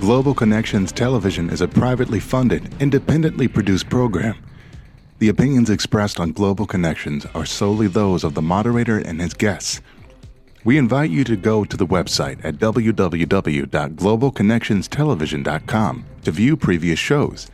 Global Connections Television is a privately funded, independently produced program. The opinions expressed on Global Connections are solely those of the moderator and his guests. We invite you to go to the website at www.globalconnectionstelevision.com to view previous shows.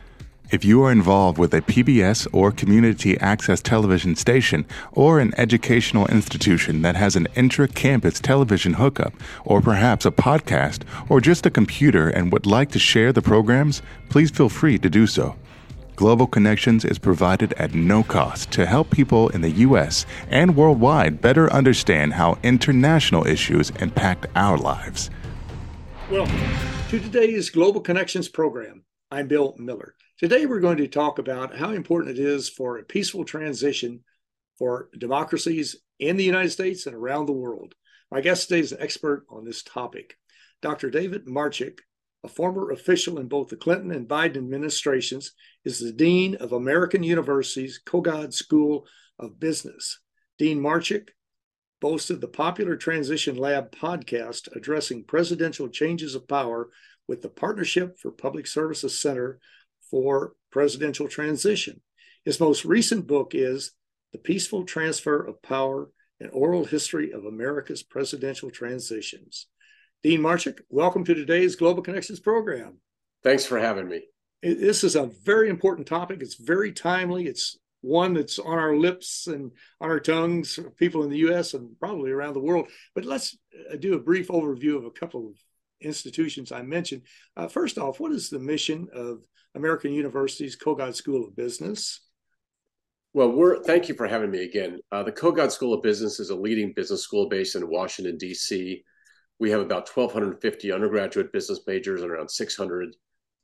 If you are involved with a PBS or community access television station or an educational institution that has an intra campus television hookup, or perhaps a podcast, or just a computer and would like to share the programs, please feel free to do so. Global Connections is provided at no cost to help people in the U.S. and worldwide better understand how international issues impact our lives. Welcome to today's Global Connections program. I'm Bill Miller. Today, we're going to talk about how important it is for a peaceful transition for democracies in the United States and around the world. My guest today is an expert on this topic. Dr. David Marchick, a former official in both the Clinton and Biden administrations, is the Dean of American University's Kogod School of Business. Dean Marchick boasted the popular Transition Lab podcast addressing presidential changes of power with the Partnership for Public Services Center for presidential transition. His most recent book is The Peaceful Transfer of Power An Oral History of America's Presidential Transitions. Dean Marchick, welcome to today's Global Connections program. Thanks for having me. This is a very important topic. It's very timely. It's one that's on our lips and on our tongues, people in the US and probably around the world. But let's uh, do a brief overview of a couple of institutions I mentioned. Uh, first off, what is the mission of American University's Kogod School of Business? Well, we're thank you for having me again. Uh, the Kogod School of Business is a leading business school based in Washington D.C. We have about 1,250 undergraduate business majors and around 600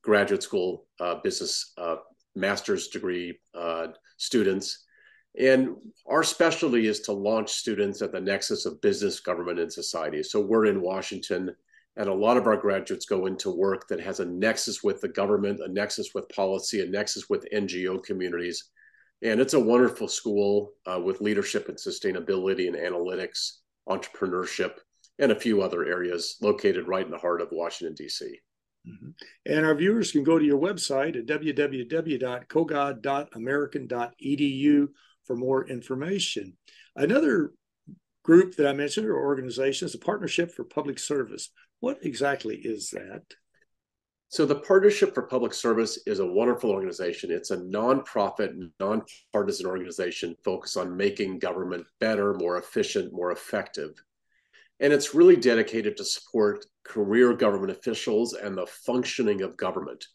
graduate school uh, business uh, master's degree uh, students. And our specialty is to launch students at the nexus of business, government, and society. So we're in Washington and a lot of our graduates go into work that has a nexus with the government, a nexus with policy, a nexus with NGO communities. And it's a wonderful school uh, with leadership and sustainability and analytics, entrepreneurship, and a few other areas located right in the heart of Washington, D.C. Mm-hmm. And our viewers can go to your website at www.kogod.american.edu for more information. Another group that I mentioned or organization is the Partnership for Public Service. What exactly is that? So, the Partnership for Public Service is a wonderful organization. It's a nonprofit, nonpartisan organization focused on making government better, more efficient, more effective. And it's really dedicated to support career government officials and the functioning of government.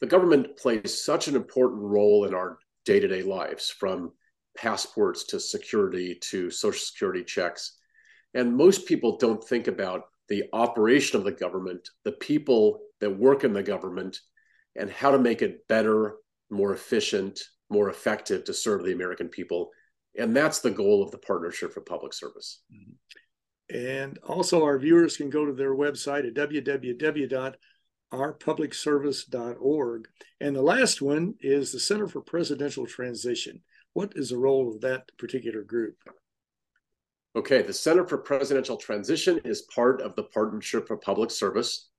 The government plays such an important role in our day to day lives, from passports to security to social security checks. And most people don't think about the operation of the government, the people that work in the government, and how to make it better, more efficient, more effective to serve the American people. And that's the goal of the Partnership for Public Service. Mm-hmm. And also, our viewers can go to their website at www.ourpublicservice.org. And the last one is the Center for Presidential Transition. What is the role of that particular group? Okay, the Center for Presidential Transition is part of the Partnership for Public Service.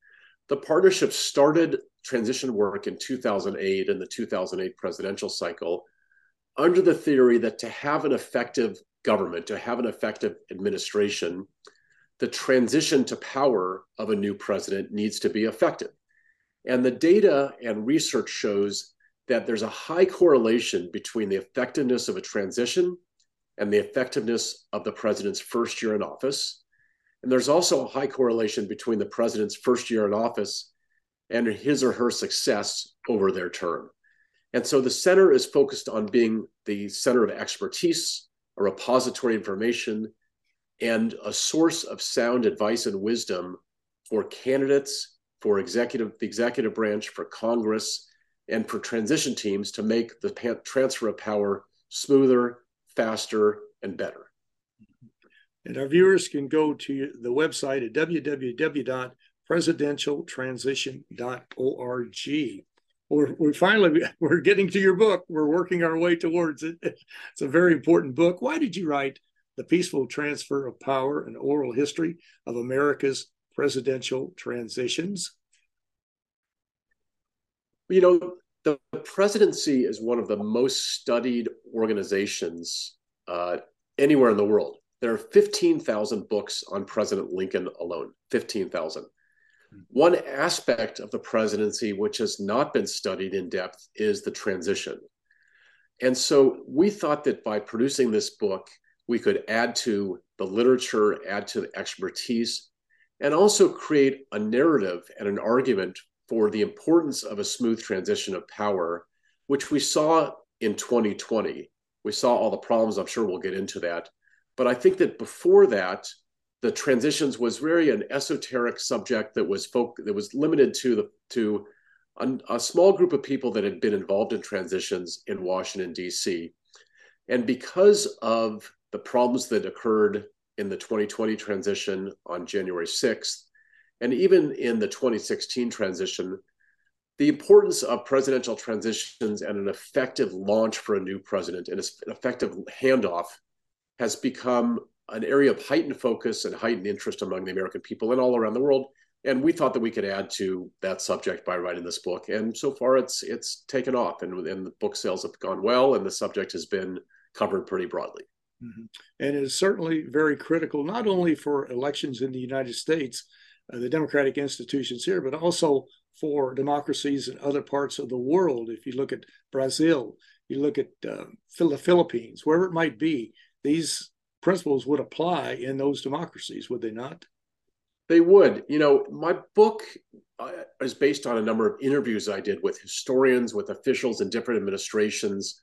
The partnership started transition work in 2008 in the 2008 presidential cycle under the theory that to have an effective government, to have an effective administration, the transition to power of a new president needs to be effective. And the data and research shows that there's a high correlation between the effectiveness of a transition and the effectiveness of the president's first year in office. And there's also a high correlation between the president's first year in office and his or her success over their term. And so the center is focused on being the center of expertise, a repository of information, and a source of sound advice and wisdom for candidates, for executive, the executive branch, for Congress, and for transition teams to make the transfer of power smoother, faster, and better. And our viewers can go to the website at www.presidentialtransition.org. We're, we're finally we're getting to your book. We're working our way towards it. It's a very important book. Why did you write the peaceful transfer of power and oral history of America's presidential transitions? You know, the, presidency is one of the most studied organizations uh, anywhere in the world. There are 15,000 books on President Lincoln alone, 15,000. One aspect of the presidency which has not been studied in depth is the transition. And so we thought that by producing this book, we could add to the literature, add to the expertise, and also create a narrative and an argument for the importance of a smooth transition of power, which we saw in 2020. We saw all the problems. I'm sure we'll get into that. But I think that before that, the transitions was very an esoteric subject that was folk that was limited to the to a, a small group of people that had been involved in transitions in Washington D.C. And because of the problems that occurred in the 2020 transition on January 6th, and even in the 2016 transition, the importance of presidential transitions and an effective launch for a new president and an effective handoff has become an area of heightened focus and heightened interest among the American people and all around the world. And we thought that we could add to that subject by writing this book. And so far, it's it's taken off, and, and the book sales have gone well, and the subject has been covered pretty broadly. Mm-hmm. And it is certainly very critical, not only for elections in the United States, uh, the democratic institutions here, but also for democracies in other parts of the world. If you look at Brazil, you look at uh, the Philippines, wherever it might be, these principles would apply in those democracies, would they not? They would. You know, my book uh, is based on a number of interviews I did with historians, with officials in different administrations,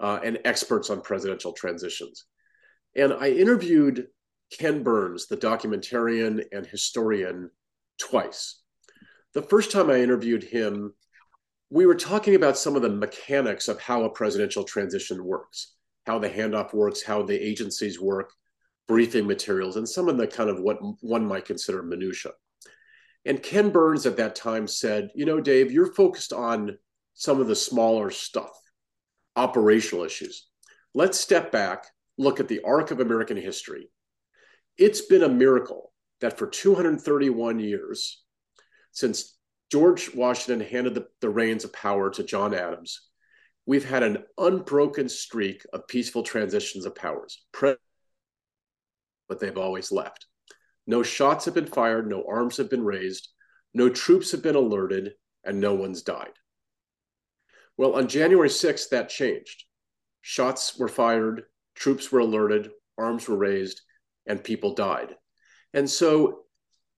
uh, and experts on presidential transitions. And I interviewed Ken Burns, the documentarian and historian, twice. The first time I interviewed him, we were talking about some of the mechanics of how a presidential transition works, how the handoff works, how the agencies work, briefing materials, and some of the kind of what one might consider minutia. And Ken Burns at that time said, You know, Dave, you're focused on some of the smaller stuff, operational issues. Let's step back, look at the arc of American history, it's been a miracle that for 231 years, since George Washington handed the, the reins of power to John Adams, we've had an unbroken streak of peaceful transitions of powers, but they've always left. No shots have been fired, no arms have been raised, no troops have been alerted, and no one's died. Well, on January 6th, that changed. Shots were fired, troops were alerted, arms were raised, and people died. And so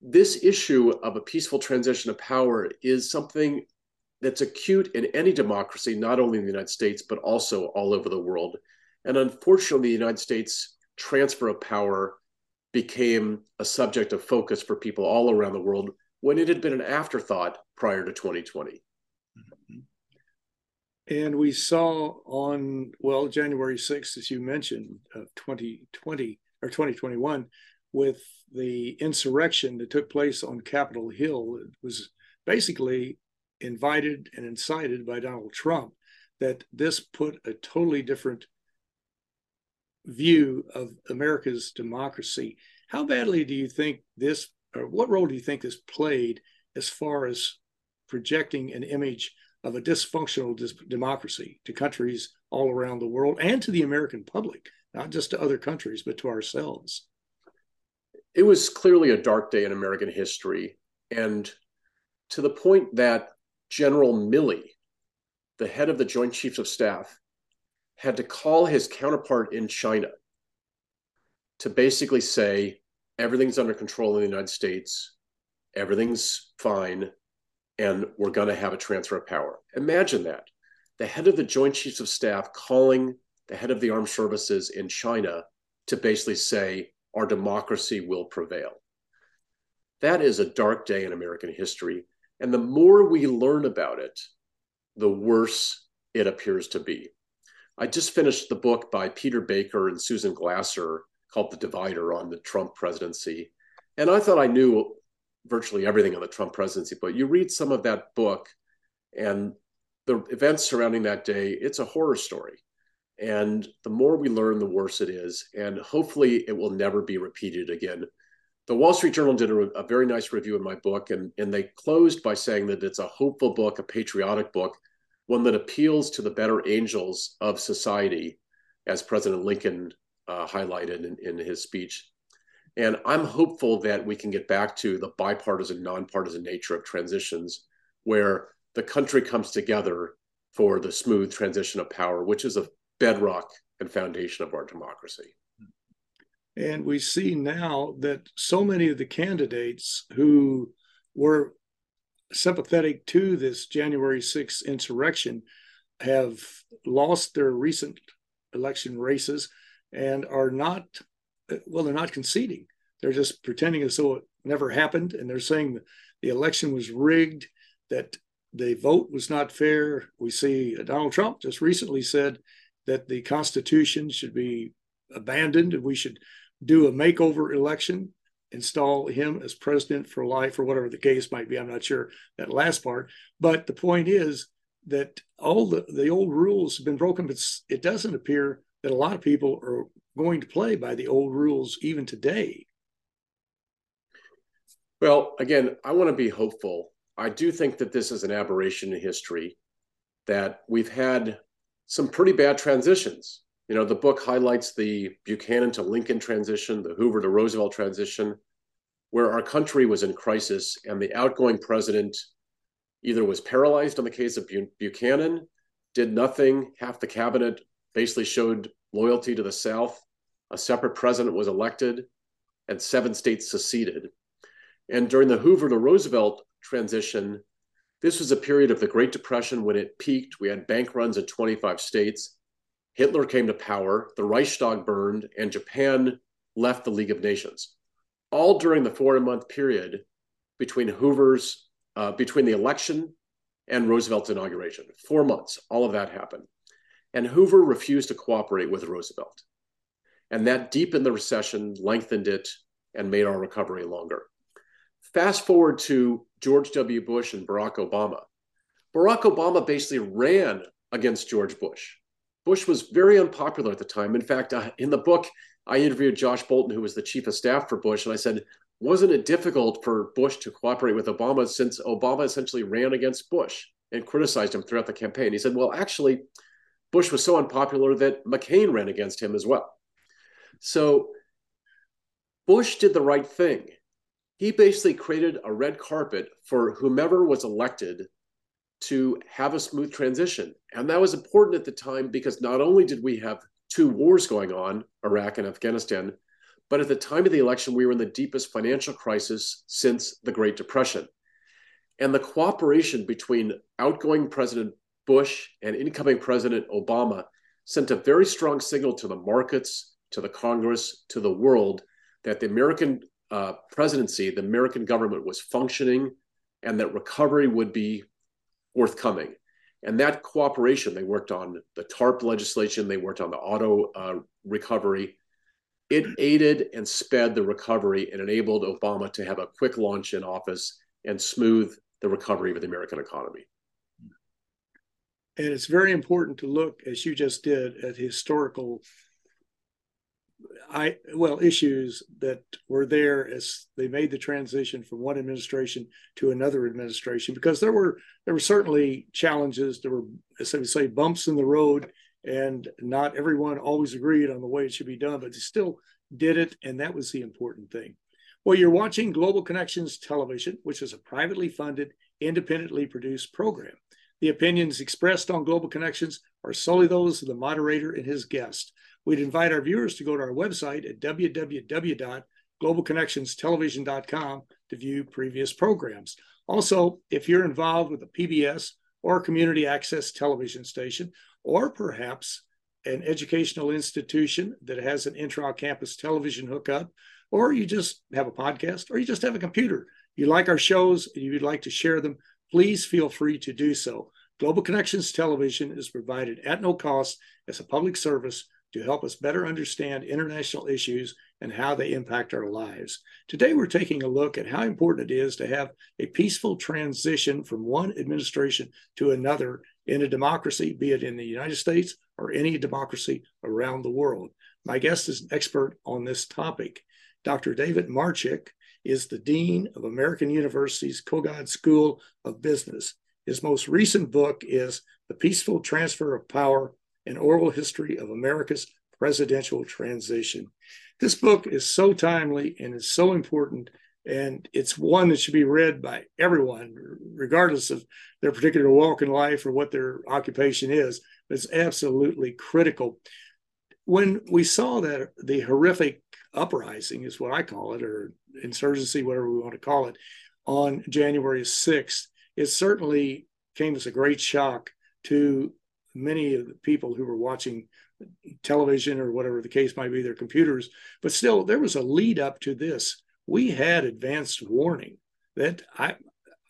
this issue of a peaceful transition of power is something that's acute in any democracy, not only in the United States, but also all over the world. And unfortunately, the United States transfer of power became a subject of focus for people all around the world when it had been an afterthought prior to 2020. Mm-hmm. And we saw on, well, January 6th, as you mentioned, of 2020, or 2021 with the insurrection that took place on Capitol Hill. It was basically invited and incited by Donald Trump that this put a totally different view of America's democracy. How badly do you think this, or what role do you think this played as far as projecting an image of a dysfunctional dis- democracy to countries all around the world and to the American public? Not just to other countries, but to ourselves. It was clearly a dark day in American history. And to the point that General Milley, the head of the Joint Chiefs of Staff, had to call his counterpart in China to basically say everything's under control in the United States, everything's fine, and we're going to have a transfer of power. Imagine that. The head of the Joint Chiefs of Staff calling the head of the armed services in China to basically say our democracy will prevail. That is a dark day in American history. And the more we learn about it, the worse it appears to be. I just finished the book by Peter Baker and Susan Glasser called The Divider on the Trump presidency. And I thought I knew virtually everything on the Trump presidency, but you read some of that book and the events surrounding that day, it's a horror story. And the more we learn, the worse it is. And hopefully, it will never be repeated again. the Wall Street Journal did a, a, very nice review in my book, and, and they closed by saying that it's a hopeful book, a patriotic book, one that appeals to the better angels of society, as President Lincoln uh, highlighted in, in his speech. And I'm hopeful that we can get back to the bipartisan, nonpartisan nature of transitions where the country comes together for the smooth transition of power, which is a bedrock and foundation of our democracy. And we see now that so many of the candidates who were sympathetic to this January 6th insurrection have lost their recent election races and are not, well, they're not conceding. They're just pretending as though it never happened. And they're saying the election was rigged, that the vote was not fair. We see Donald Trump just recently said that the Constitution should be abandoned and we should do a makeover election, install him as president for life or whatever the case might be. I'm not sure that last part. But the point is that all the, the old rules have been broken, but it doesn't appear that a lot of people are going to play by the old rules even today. Well, again, I want to be hopeful. I do think that this is an aberration in history, that we've had some pretty bad transitions. You know, the book highlights the Buchanan to Lincoln transition, the Hoover to Roosevelt transition, where our country was in crisis and the outgoing president either was paralyzed on the case of Buchanan, did nothing, half the cabinet basically showed loyalty to the South, a separate president was elected, and seven states seceded. And during the Hoover to Roosevelt transition, this was a period of the Great Depression when it peaked. We had bank runs in 25 states. Hitler came to power, the Reichstag burned, and Japan left the League of Nations. All during the four month period between Hoover's, uh, between the election and Roosevelt's inauguration. Four months, all of that happened. And Hoover refused to cooperate with Roosevelt. And that deepened the recession, lengthened it, and made our recovery longer. Fast forward to George W. Bush and Barack Obama. Barack Obama basically ran against George Bush. Bush was very unpopular at the time. In fact, uh, in the book, I interviewed Josh Bolten, who was the chief of staff for Bush, and I said, wasn't it difficult for Bush to cooperate with Obama since Obama essentially ran against Bush and criticized him throughout the campaign? He said, well, actually, Bush was so unpopular that McCain ran against him as well. So Bush did the right thing. He basically created a red carpet for whomever was elected to have a smooth transition. And that was important at the time because not only did we have two wars going on, Iraq and Afghanistan, but at the time of the election, we were in the deepest financial crisis since the Great Depression. And the cooperation between outgoing President Bush and incoming President Obama sent a very strong signal to the markets, to the Congress, to the world that the American uh, presidency, the American government was functioning and that recovery would be forthcoming. And that cooperation, they worked on the TARP legislation, they worked on the auto uh, recovery. It aided and sped the recovery and enabled Obama to have a quick launch in office and smooth the recovery of the American economy. And it's very important to look, as you just did, at historical I well issues that were there as they made the transition from one administration to another administration because there were there were certainly challenges there were as I would say bumps in the road and not everyone always agreed on the way it should be done but they still did it and that was the important thing. Well, you're watching Global Connections Television, which is a privately funded, independently produced program. The opinions expressed on Global Connections are solely those of the moderator and his guest. We'd invite our viewers to go to our website at www.globalconnectionstelevision.com to view previous programs. Also, if you're involved with a PBS or community access television station, or perhaps an educational institution that has an intra campus television hookup, or you just have a podcast, or you just have a computer, you like our shows and you'd like to share them, please feel free to do so. Global Connections Television is provided at no cost as a public service to help us better understand international issues and how they impact our lives. Today, we're taking a look at how important it is to have a peaceful transition from one administration to another in a democracy, be it in the United States or any democracy around the world. My guest is an expert on this topic. Dr. David Marchick is the Dean of American University's Kogod School of Business. His most recent book is The Peaceful Transfer of Power An Oral History of America's Presidential Transition. This book is so timely and is so important, and it's one that should be read by everyone, regardless of their particular walk in life or what their occupation is. It's absolutely critical. When we saw that the horrific uprising is what I call it, or insurgency, whatever we want to call it, on January 6th, it certainly came as a great shock to many of the people who were watching television or whatever the case might be, their computers. But still, there was a lead up to this. We had advanced warning that I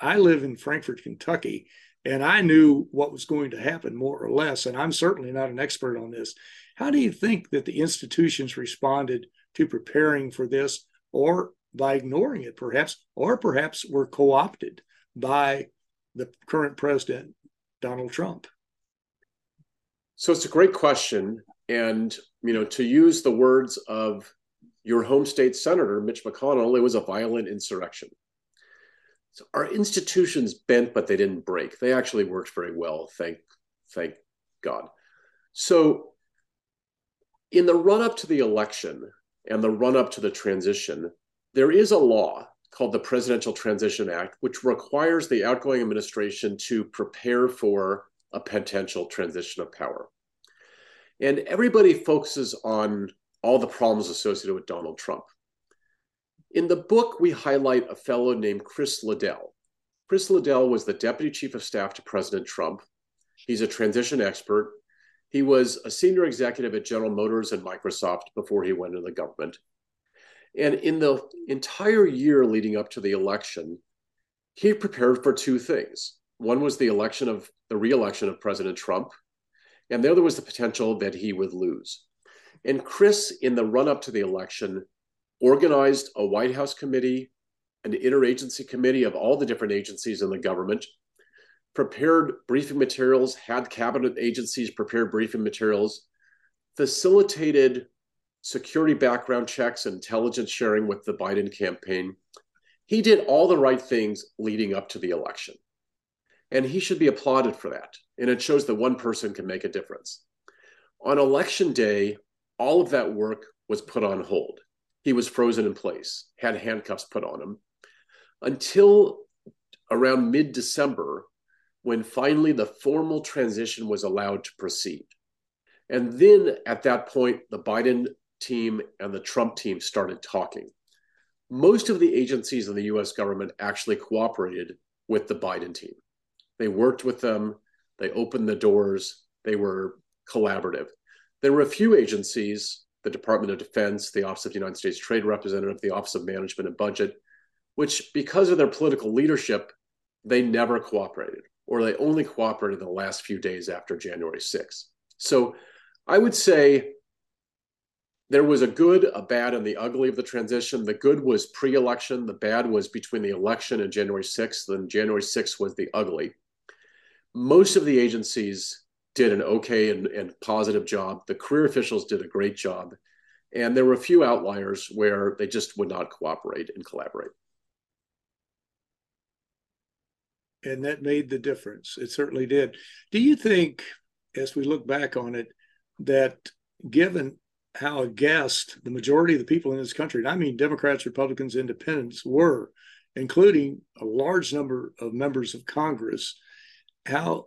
I live in Frankfort, Kentucky, and I knew what was going to happen more or less. And I'm certainly not an expert on this. How do you think that the institutions responded to preparing for this, or by ignoring it, perhaps, or perhaps were co opted by the current president, Donald Trump? So it's a great question. And, you know, to use the words of your home state senator, Mitch McConnell, it was a violent insurrection. So our institutions bent, but they didn't break. They actually worked very well. Thank, thank God. So in the run up to the election and the run up to the transition, there is a law called the Presidential Transition Act, which requires the outgoing administration to prepare for a potential transition of power. And everybody focuses on all the problems associated with Donald Trump. In the book, we highlight a fellow named Chris Liddell. Chris Liddell was the deputy chief of staff to President Trump. He's a transition expert. He was a senior executive at General Motors and Microsoft before he went into the government. And in the entire year leading up to the election, he prepared for two things. One was the election of the reelection of President Trump, and the other was the potential that he would lose. And Chris, in the run up to the election, organized a White House committee, an interagency committee of all the different agencies in the government, prepared briefing materials, had cabinet agencies prepare briefing materials, facilitated security background checks, intelligence sharing with the Biden campaign. He did all the right things leading up to the election. And he should be applauded for that. And it shows that one person can make a difference. On election day, all of that work was put on hold. He was frozen in place, had handcuffs put on him until around mid December, when finally the formal transition was allowed to proceed. And then at that point, the Biden team and the Trump team started talking. Most of the agencies in the US government actually cooperated with the Biden team. They worked with them, they opened the doors, they were collaborative. There were a few agencies, the Department of Defense, the Office of the United States Trade Representative, the Office of Management and Budget, which, because of their political leadership, they never cooperated, or they only cooperated in the last few days after January 6th. So I would say there was a good, a bad, and the ugly of the transition. The good was pre election, the bad was between the election and January 6th, and January 6th was the ugly. Most of the agencies did an okay and, and positive job. The career officials did a great job. And there were a few outliers where they just would not cooperate and collaborate. And that made the difference. It certainly did. Do you think, as we look back on it, that given how aghast the majority of the people in this country, and I mean Democrats, Republicans, Independents, were, including a large number of members of Congress, how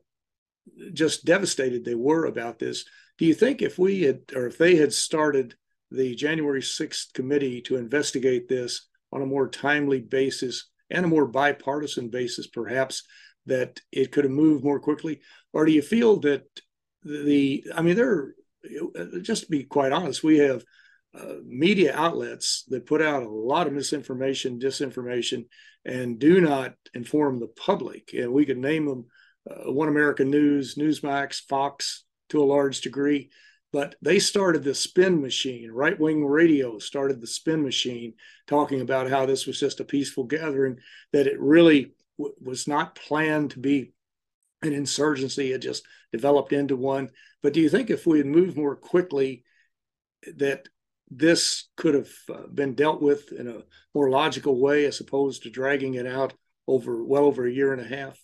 just devastated they were about this. Do you think if we had, or if they had started the January 6th committee to investigate this on a more timely basis and a more bipartisan basis, perhaps, that it could have moved more quickly? Or do you feel that the, I mean, there just to be quite honest, we have uh, media outlets that put out a lot of misinformation, disinformation, and do not inform the public. And we could name them uh, One American News, Newsmax, Fox to a large degree. But they started the spin machine. Right wing radio started the spin machine, talking about how this was just a peaceful gathering, that it really w- was not planned to be an insurgency. It just developed into one. But do you think if we had moved more quickly, that this could have uh, been dealt with in a more logical way as opposed to dragging it out over well over a year and a half?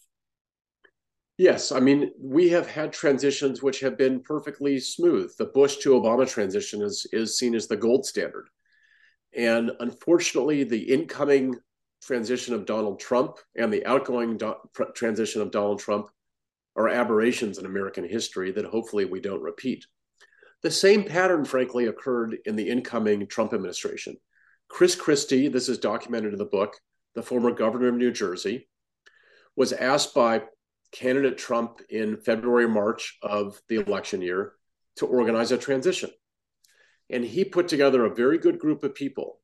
Yes, I mean, we have had transitions which have been perfectly smooth. The Bush to Obama transition is, is seen as the gold standard. And unfortunately, the incoming transition of Donald Trump and the outgoing do- transition of Donald Trump are aberrations in American history that hopefully we don't repeat. The same pattern, frankly, occurred in the incoming Trump administration. Chris Christie, this is documented in the book, the former governor of New Jersey, was asked by candidate Trump in February, March of the election year to organize a transition. And he put together a very good group of people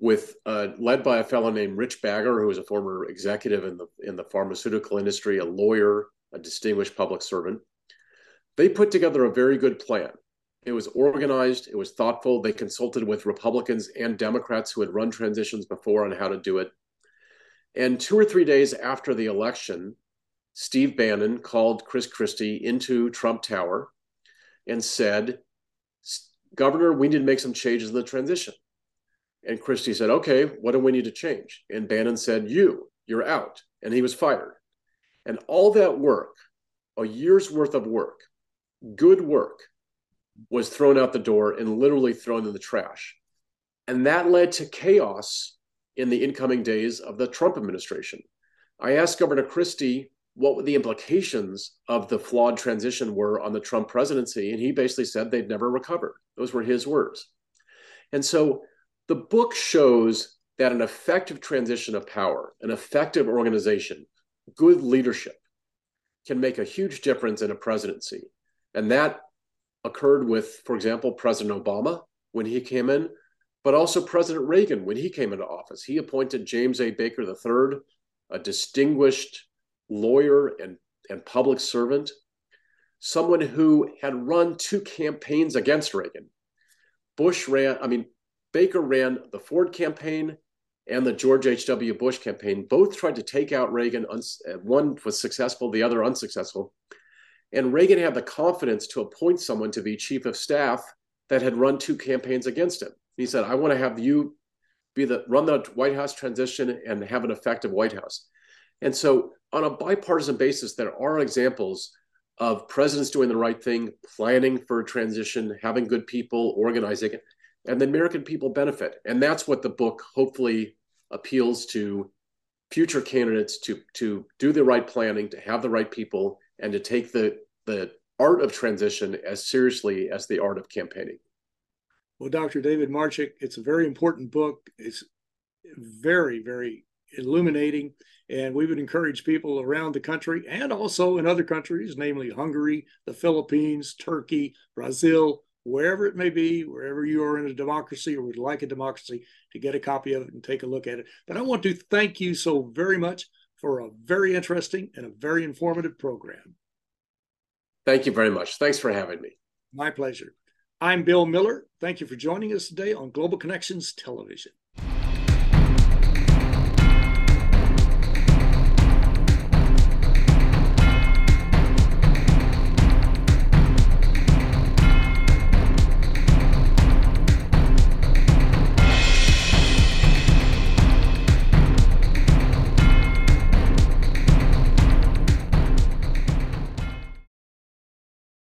with uh, led by a fellow named Rich Bagger, who was a former executive in the in the pharmaceutical industry, a lawyer, a distinguished public servant. They put together a very good plan. It was organized, it was thoughtful. They consulted with Republicans and Democrats who had run transitions before on how to do it. And two or three days after the election, Steve Bannon called Chris Christie into Trump Tower and said, Governor, we need to make some changes in the transition. And Christie said, Okay, what do we need to change? And Bannon said, You, you're out. And he was fired. And all that work, a year's worth of work, good work, was thrown out the door and literally thrown in the trash. And that led to chaos in the incoming days of the Trump administration. I asked Governor Christie what were the implications of the flawed transition were on the Trump presidency. And he basically said they'd never recover. Those were his words. And so the book shows that an effective transition of power, an effective organization, good leadership can make a huge difference in a presidency. And that occurred with, for example, President Obama when he came in, but also President Reagan when he came into office. He appointed James A. Baker III, a distinguished lawyer and, and public servant, someone who had run two campaigns against Reagan. Bush ran, I mean, Baker ran the Ford campaign and the George H.W. Bush campaign. Both tried to take out Reagan. Uh, one was successful, the other unsuccessful. And Reagan had the confidence to appoint someone to be chief of staff that had run two campaigns against him. He said, I want to have you be the run the White House transition and have an effective White House. And so on a bipartisan basis, there are examples of presidents doing the right thing, planning for a transition, having good people, organizing it, and the American people benefit. And that's what the book hopefully appeals to future candidates to to do the right planning, to have the right people, and to take the the art of transition as seriously as the art of campaigning. Well, Dr. David Marchick, it's a very important book. It's very, very illuminating. And we would encourage people around the country and also in other countries, namely Hungary, the Philippines, Turkey, Brazil, wherever it may be, wherever you are in a democracy or would like a democracy, to get a copy of it and take a look at it. But I want to thank you so very much for a very interesting and a very informative program. Thank you very much. Thanks for having me. My pleasure. I'm Bill Miller. Thank you for joining us today on Global Connections Television.